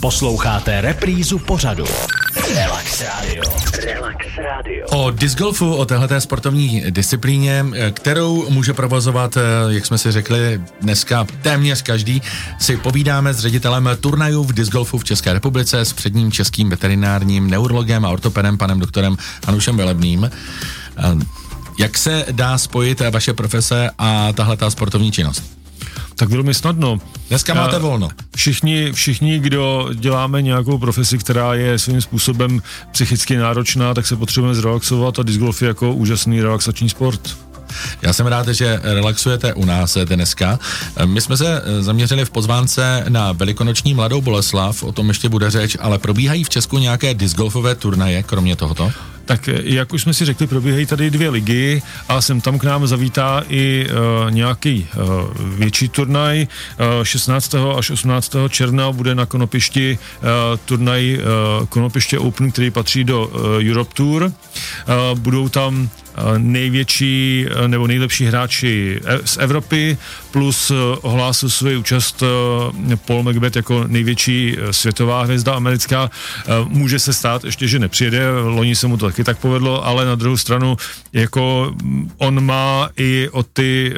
Posloucháte reprízu pořadu. Relax Radio. Relax Radio. O disc golfu, o téhleté sportovní disciplíně, kterou může provozovat, eh, jak jsme si řekli dneska, téměř každý, si povídáme s ředitelem turnajů v disc golfu v České republice, s předním českým veterinárním neurologem a ortopedem, panem doktorem Hanušem Velebným. Eh, Jak se dá spojit vaše profese a tahle ta sportovní činnost? Tak velmi snadno. Dneska máte volno. Všichni, všichni, kdo děláme nějakou profesi, která je svým způsobem psychicky náročná, tak se potřebujeme zrelaxovat a disc golf je jako úžasný relaxační sport. Já jsem rád, že relaxujete u nás dneska. My jsme se zaměřili v pozvánce na velikonoční Mladou Boleslav, o tom ještě bude řeč, ale probíhají v Česku nějaké discgolfové turnaje, kromě tohoto? Tak eh, jak už jsme si řekli, probíhají tady dvě ligy a sem tam k nám zavítá i uh, nějaký uh, větší turnaj. Uh, 16. až 18. června bude na Konopišti uh, turnaj uh, Konopiště Open, který patří do uh, Europe Tour. Uh, budou tam největší uh, nebo nejlepší hráči e- z Evropy, plus uh, ohlásil svou účast Paul Macbeth jako největší světová hvězda americká. Může se stát ještě, že nepřijede, loni se mu to taky tak povedlo, ale na druhou stranu jako mm, on má i o ty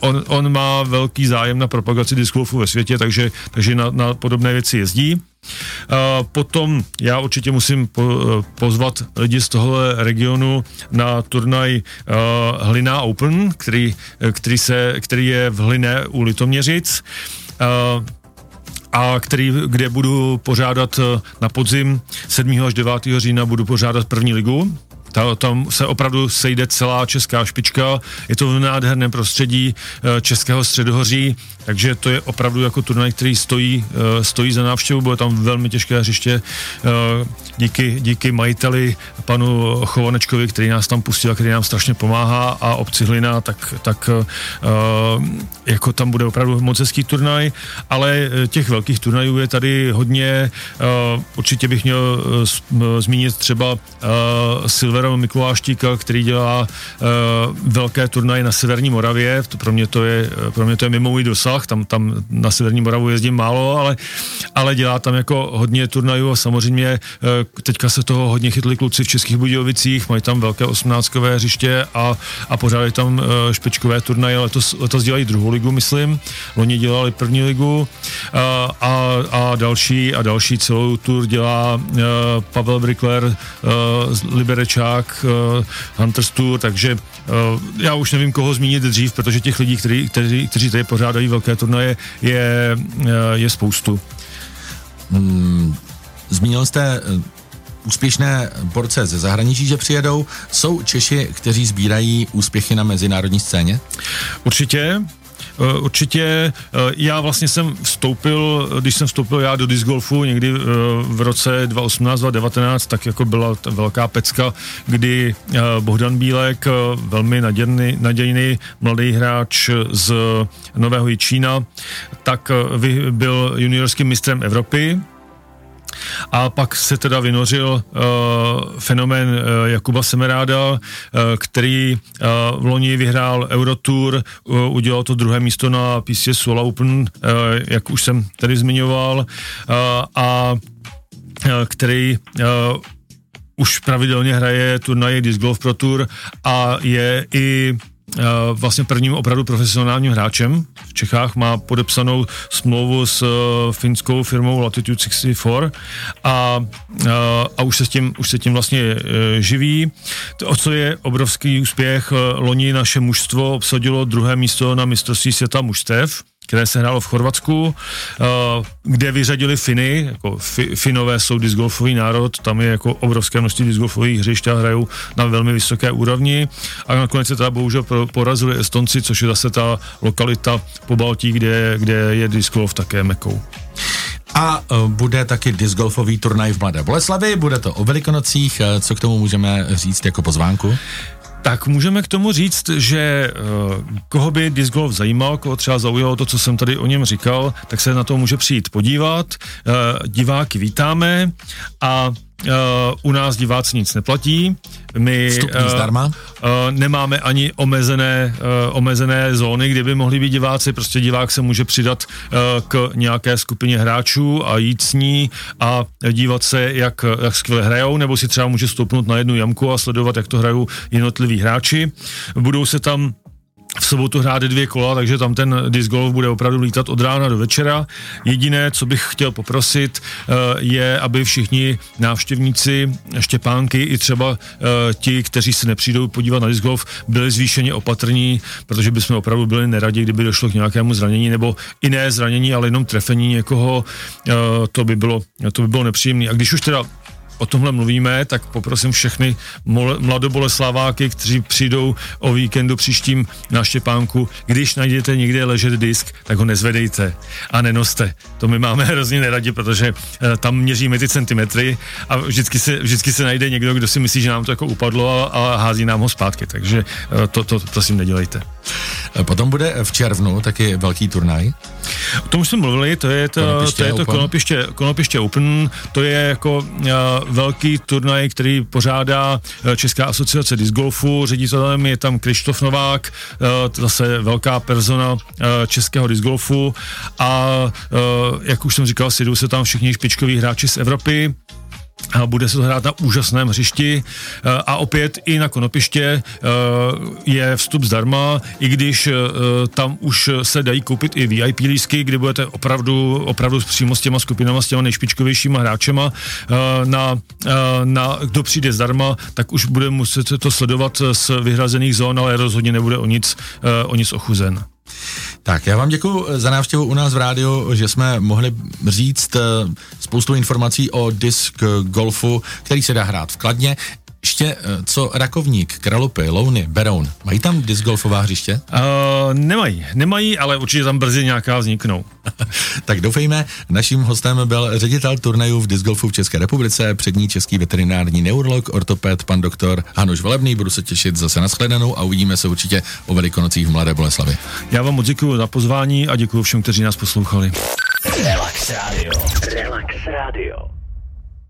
on, on má velký zájem na propagaci disc golfu ve světě, takže, takže na, na podobné věci jezdí. Potom já určitě musím po, pozvat lidi z tohle regionu na turnaj Hlina Open, který, který, se, který je v Hliné u Litoměřic. A který, kde budu pořádat na podzim 7. až 9. října budu pořádat první ligu. Ta, tam se opravdu sejde celá česká špička, je to v nádherném prostředí eh, českého středohoří, takže to je opravdu jako turnaj, který stojí, eh, stojí za návštěvu, bude tam velmi těžké hřiště díky, díky majiteli panu Chovanečkovi, který nás tam pustil a který nám strašně pomáhá a obci Hlina, tak, tak jako tam bude opravdu moc hezký turnaj, ale těch velkých turnajů je tady hodně, určitě bych měl zmínit třeba Silvera Mikuláštíka, který dělá velké turnaje na Severní Moravě, to pro mě to je, pro mě to je mimo můj dosah, tam, tam na Severní Moravu jezdím málo, ale, ale dělá tam jako hodně turnajů a samozřejmě teďka se toho hodně chytli kluci v Českých Budějovicích, mají tam velké 18 hřiště a, a pořádají tam špičkové turnaje, letos, letos dělají druhou ligu, myslím, loni dělali první ligu a, a, a další a další celou tur dělá uh, Pavel Brickler, uh, Liberečák, uh, Hunters Tour, takže uh, já už nevím, koho zmínit dřív, protože těch lidí, který, kteří, kteří tady pořádají velké turnaje, je, uh, je spoustu. Hmm, zmínil jste úspěšné borce ze zahraničí, že přijedou. Jsou Češi, kteří sbírají úspěchy na mezinárodní scéně? Určitě. Určitě já vlastně jsem vstoupil, když jsem vstoupil já do disc golfu někdy v roce 2018-2019, tak jako byla ta velká pecka, kdy Bohdan Bílek, velmi nadějný, nadějný mladý hráč z Nového Jičína, tak byl juniorským mistrem Evropy, a pak se teda vynořil uh, fenomén uh, Jakuba Semeráda, uh, který uh, v loni vyhrál Eurotour, uh, udělal to druhé místo na PCS Soul Open, uh, jak už jsem tady zmiňoval, uh, a uh, který uh, už pravidelně hraje turnaje Disc Golf Pro Tour a je i vlastně prvním opravdu profesionálním hráčem v Čechách, má podepsanou smlouvu s finskou firmou Latitude 64 a, a už, se s tím, už se tím vlastně živí. To, co je obrovský úspěch, loni naše mužstvo obsadilo druhé místo na mistrovství světa mužstev, které se hrálo v Chorvatsku, kde vyřadili Finy, jako fi, Finové jsou discgolfový národ, tam je jako obrovské množství discgolfových hřišť a hrajou na velmi vysoké úrovni a nakonec se teda bohužel porazili Estonci, což je zase ta lokalita po Baltí, kde, kde je discgolf také mekou. A uh, bude taky discgolfový turnaj v Mladé Boleslavi, bude to o Velikonocích, co k tomu můžeme říct jako pozvánku? Tak můžeme k tomu říct, že uh, koho by disc golf zajímal, koho třeba zaujalo to, co jsem tady o něm říkal, tak se na to může přijít podívat. Uh, diváky vítáme a uh, u nás diváci nic neplatí. My Vstupní uh, zdarma? Uh, nemáme ani omezené, uh, omezené zóny, kde by mohli být diváci. Prostě divák se může přidat uh, k nějaké skupině hráčů a jít s ní a dívat se, jak, jak skvěle hrajou, nebo si třeba může stoupnout na jednu jamku a sledovat, jak to hrajou jednotliví hráči. Budou se tam v sobotu hrát dvě kola, takže tam ten disc golf bude opravdu lítat od rána do večera. Jediné, co bych chtěl poprosit, eh, je, aby všichni návštěvníci Štěpánky i třeba eh, ti, kteří se nepřijdou podívat na disc golf, byli zvýšeně opatrní, protože bychom opravdu byli neradi, kdyby došlo k nějakému zranění nebo jiné zranění, ale jenom trefení někoho, eh, to by bylo, to by bylo nepříjemné. A když už teda o tomhle mluvíme, tak poprosím všechny mladoboleslaváky, kteří přijdou o víkendu příštím na Štěpánku, když najdete někde ležet disk, tak ho nezvedejte a nenoste. To my máme hrozně neradi, protože uh, tam měříme ty centimetry a vždycky se, vždycky se najde někdo, kdo si myslí, že nám to jako upadlo a, a hází nám ho zpátky, takže uh, to, to prosím nedělejte. Potom bude v červnu taky velký turnaj. O tom už jsme mluvili, to je to, to, je to konopiště, konopiště Open, to je jako uh, velký turnaj, který pořádá uh, Česká asociace disc golfu, ředitelem je tam Krištof Novák, uh, zase velká persona uh, českého disc golfu. A uh, jak už jsem říkal, sjedou se tam všichni špičkoví hráči z Evropy, bude se to hrát na úžasném hřišti a opět i na konopiště je vstup zdarma, i když tam už se dají koupit i VIP lísky, kdy budete opravdu, opravdu přímo s těma skupinama, s těma nejšpičkovějšíma hráčema na, na kdo přijde zdarma, tak už bude muset to sledovat z vyhrazených zón, ale rozhodně nebude o nic, o nic ochuzen. Tak, já vám děkuji za návštěvu u nás v rádiu, že jsme mohli říct eh, spoustu informací o disk golfu, který se dá hrát v Kladně. Ještě eh, co Rakovník, Kralupy, Louny, Beroun, mají tam disc golfová hřiště? Uh, nemají, nemají, ale určitě tam brzy nějaká vzniknou. tak doufejme, naším hostem byl ředitel turnajů v disc golfu v České republice, přední český veterinární neurolog, ortoped, pan doktor Hanuš Velebný. Budu se těšit zase na shledanou a uvidíme se určitě o velikonocích v Mladé Boleslavi. Já vám moc děkuji za pozvání a děkuji všem, kteří nás poslouchali. Relax Radio. Relax Radio.